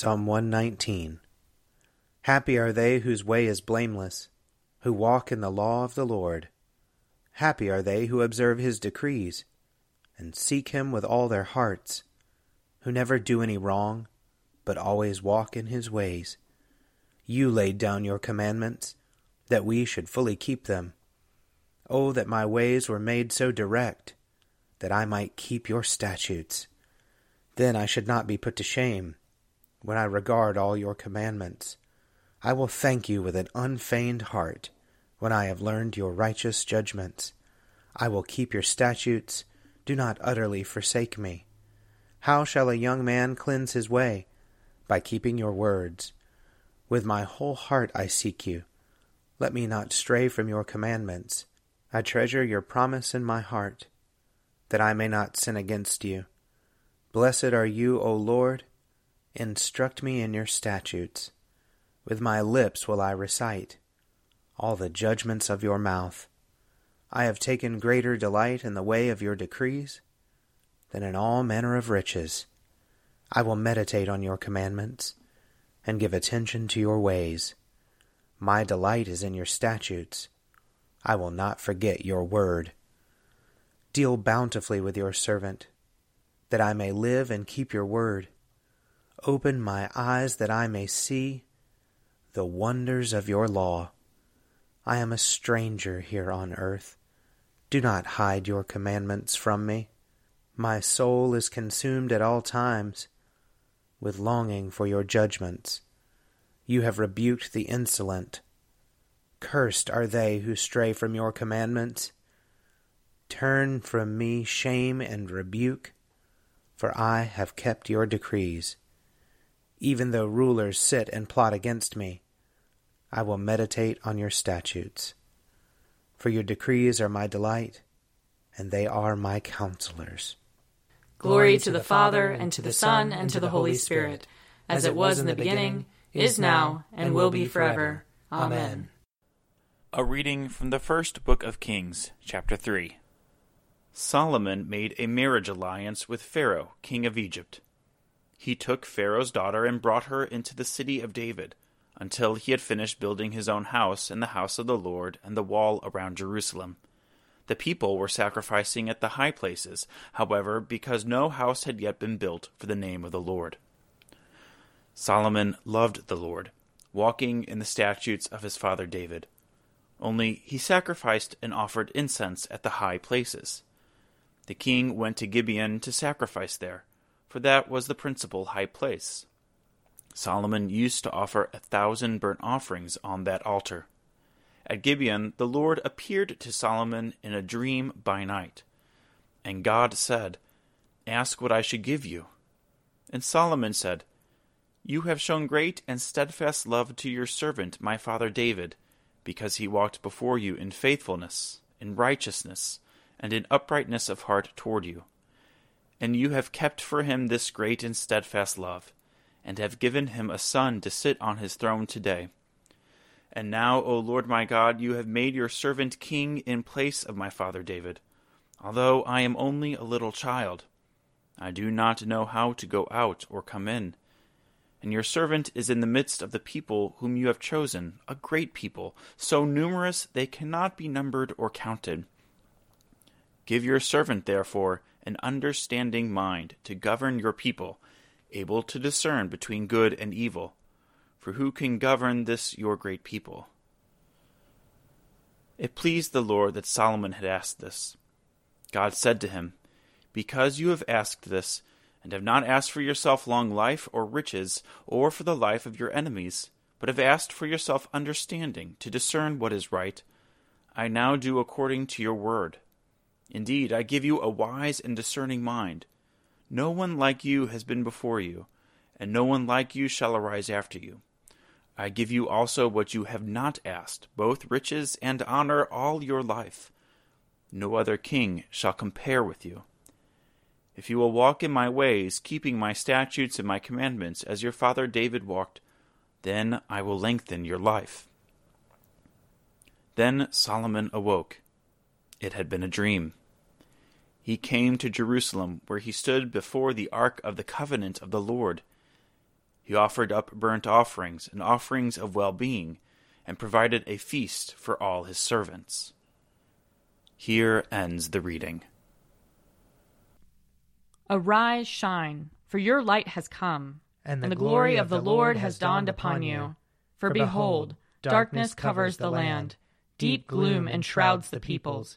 Psalm 119 Happy are they whose way is blameless, who walk in the law of the Lord. Happy are they who observe his decrees, and seek him with all their hearts who never do any wrong, but always walk in his ways. You laid down your commandments, that we should fully keep them. Oh, that my ways were made so direct, that I might keep your statutes. Then I should not be put to shame, when I regard all your commandments. I will thank you with an unfeigned heart, when I have learned your righteous judgments. I will keep your statutes. Do not utterly forsake me. How shall a young man cleanse his way? By keeping your words. With my whole heart I seek you. Let me not stray from your commandments. I treasure your promise in my heart, that I may not sin against you. Blessed are you, O Lord. Instruct me in your statutes. With my lips will I recite all the judgments of your mouth. I have taken greater delight in the way of your decrees than in all manner of riches. I will meditate on your commandments and give attention to your ways. My delight is in your statutes. I will not forget your word. Deal bountifully with your servant, that I may live and keep your word. Open my eyes that I may see the wonders of your law. I am a stranger here on earth. Do not hide your commandments from me. My soul is consumed at all times with longing for your judgments. You have rebuked the insolent. Cursed are they who stray from your commandments. Turn from me shame and rebuke, for I have kept your decrees. Even though rulers sit and plot against me, I will meditate on your statutes. For your decrees are my delight, and they are my counselors. Glory to the Father, and to the Son, and to the Holy Spirit, as it was in the beginning, is now, and will be forever. Amen. A reading from the first book of Kings, chapter 3. Solomon made a marriage alliance with Pharaoh, king of Egypt. He took Pharaoh's daughter and brought her into the city of David, until he had finished building his own house and the house of the Lord and the wall around Jerusalem. The people were sacrificing at the high places, however, because no house had yet been built for the name of the Lord. Solomon loved the Lord, walking in the statutes of his father David. Only he sacrificed and offered incense at the high places. The king went to Gibeon to sacrifice there, for that was the principal high place. Solomon used to offer a thousand burnt offerings on that altar. At Gibeon, the Lord appeared to Solomon in a dream by night. And God said, Ask what I should give you. And Solomon said, You have shown great and steadfast love to your servant, my father David, because he walked before you in faithfulness, in righteousness, and in uprightness of heart toward you. And you have kept for him this great and steadfast love, and have given him a son to sit on his throne today. And now, O Lord my God, you have made your servant king in place of my father David, although I am only a little child. I do not know how to go out or come in. And your servant is in the midst of the people whom you have chosen, a great people, so numerous they cannot be numbered or counted. Give your servant, therefore, an understanding mind to govern your people, able to discern between good and evil. For who can govern this your great people? It pleased the Lord that Solomon had asked this. God said to him, Because you have asked this, and have not asked for yourself long life or riches, or for the life of your enemies, but have asked for yourself understanding to discern what is right, I now do according to your word. Indeed, I give you a wise and discerning mind. No one like you has been before you, and no one like you shall arise after you. I give you also what you have not asked, both riches and honor all your life. No other king shall compare with you. If you will walk in my ways, keeping my statutes and my commandments, as your father David walked, then I will lengthen your life. Then Solomon awoke. It had been a dream he came to Jerusalem, where he stood before the ark of the covenant of the Lord. He offered up burnt offerings and offerings of well being, and provided a feast for all his servants. Here ends the reading. Arise, shine, for your light has come, and the, and the glory, glory of the Lord has dawned upon you. For behold, darkness covers the land, deep gloom enshrouds the peoples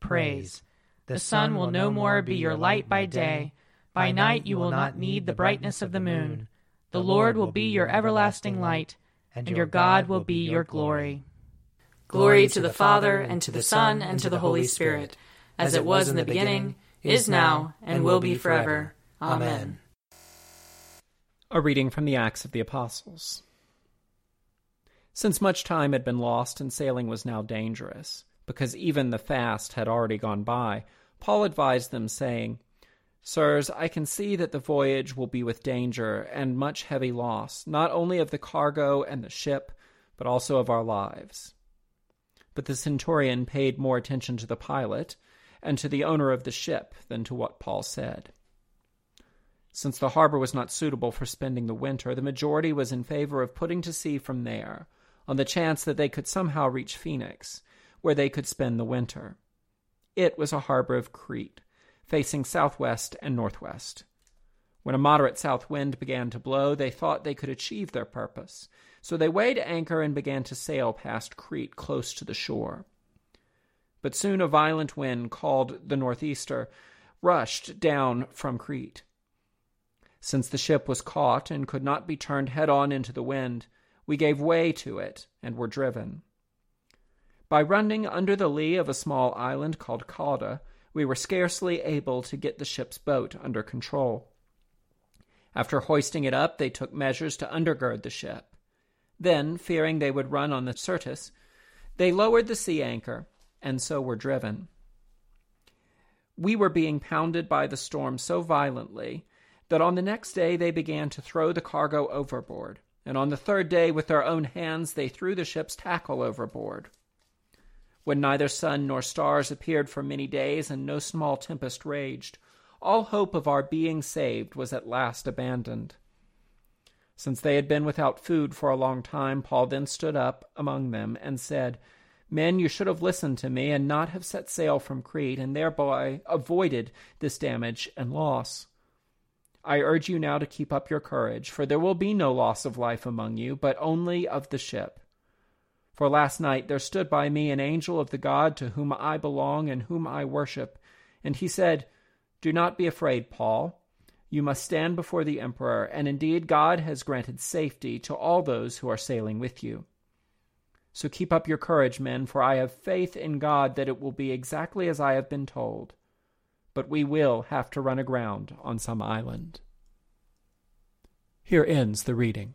praise. The sun will no more be your light by day. By night you will not need the brightness of the moon. The Lord will be your everlasting light, and your God will be your glory. Glory to the Father, and to the Son, and to the Holy Spirit, as it was in the beginning, is now, and will be forever. Amen. A reading from the Acts of the Apostles. Since much time had been lost and sailing was now dangerous, because even the fast had already gone by, Paul advised them, saying, Sirs, I can see that the voyage will be with danger and much heavy loss, not only of the cargo and the ship, but also of our lives. But the centurion paid more attention to the pilot and to the owner of the ship than to what Paul said. Since the harbor was not suitable for spending the winter, the majority was in favor of putting to sea from there, on the chance that they could somehow reach Phoenix where they could spend the winter. It was a harbor of Crete, facing southwest and northwest. When a moderate south wind began to blow, they thought they could achieve their purpose, so they weighed anchor and began to sail past Crete close to the shore. But soon a violent wind, called the northeaster, rushed down from Crete. Since the ship was caught and could not be turned head on into the wind, we gave way to it and were driven. By running under the lee of a small island called Cauda, we were scarcely able to get the ship's boat under control. After hoisting it up, they took measures to undergird the ship. Then, fearing they would run on the Syrtis, they lowered the sea anchor, and so were driven. We were being pounded by the storm so violently that on the next day they began to throw the cargo overboard, and on the third day, with their own hands, they threw the ship's tackle overboard when neither sun nor stars appeared for many days and no small tempest raged, all hope of our being saved was at last abandoned. Since they had been without food for a long time, Paul then stood up among them and said, Men, you should have listened to me and not have set sail from Crete, and thereby avoided this damage and loss. I urge you now to keep up your courage, for there will be no loss of life among you, but only of the ship. For last night there stood by me an angel of the God to whom I belong and whom I worship, and he said, Do not be afraid, Paul. You must stand before the emperor, and indeed God has granted safety to all those who are sailing with you. So keep up your courage, men, for I have faith in God that it will be exactly as I have been told. But we will have to run aground on some island. Here ends the reading.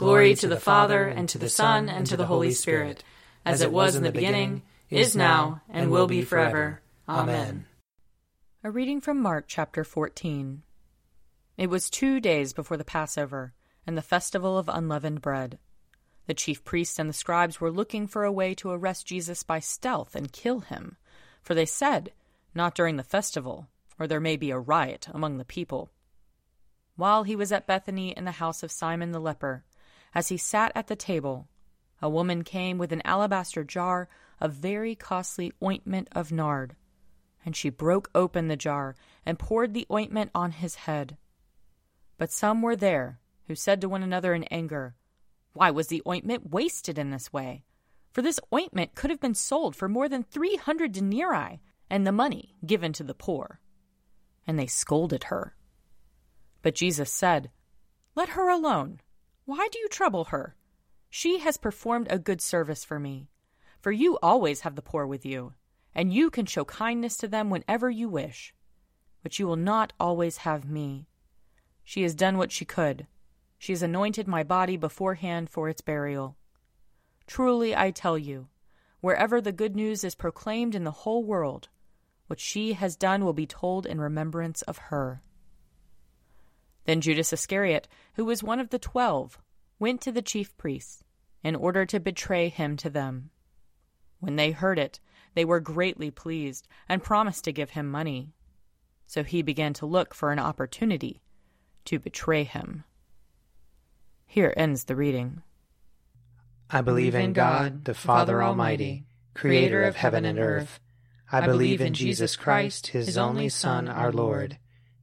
Glory to the Father, and to the Son, and to the Holy Spirit, as it was in the beginning, is now, and will be forever. Amen. A reading from Mark chapter 14. It was two days before the Passover, and the festival of unleavened bread. The chief priests and the scribes were looking for a way to arrest Jesus by stealth and kill him, for they said, Not during the festival, or there may be a riot among the people. While he was at Bethany in the house of Simon the leper, as he sat at the table, a woman came with an alabaster jar of very costly ointment of nard, and she broke open the jar and poured the ointment on his head. But some were there who said to one another in anger, why was the ointment wasted in this way? For this ointment could have been sold for more than three hundred denarii, and the money given to the poor. And they scolded her. But Jesus said, Let her alone. Why do you trouble her? She has performed a good service for me. For you always have the poor with you, and you can show kindness to them whenever you wish. But you will not always have me. She has done what she could. She has anointed my body beforehand for its burial. Truly I tell you, wherever the good news is proclaimed in the whole world, what she has done will be told in remembrance of her. Then Judas Iscariot, who was one of the twelve, went to the chief priests in order to betray him to them. When they heard it, they were greatly pleased and promised to give him money. So he began to look for an opportunity to betray him. Here ends the reading. I believe in God, the Father Almighty, creator of heaven and earth. I believe in Jesus Christ, his only Son, our Lord.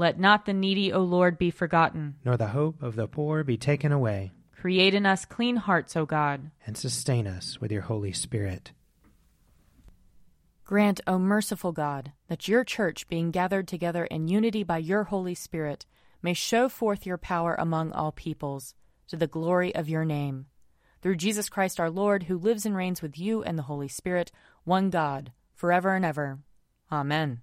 Let not the needy, O Lord, be forgotten, nor the hope of the poor be taken away. Create in us clean hearts, O God, and sustain us with your Holy Spirit. Grant, O merciful God, that your church, being gathered together in unity by your Holy Spirit, may show forth your power among all peoples, to the glory of your name. Through Jesus Christ our Lord, who lives and reigns with you and the Holy Spirit, one God, forever and ever. Amen.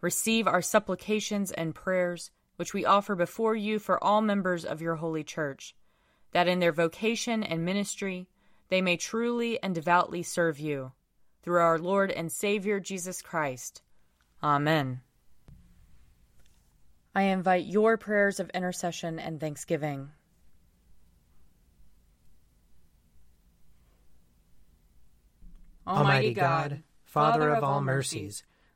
receive our supplications and prayers, which we offer before you for all members of your holy church, that in their vocation and ministry they may truly and devoutly serve you. Through our Lord and Savior Jesus Christ. Amen. I invite your prayers of intercession and thanksgiving. Almighty God, Father of all mercies,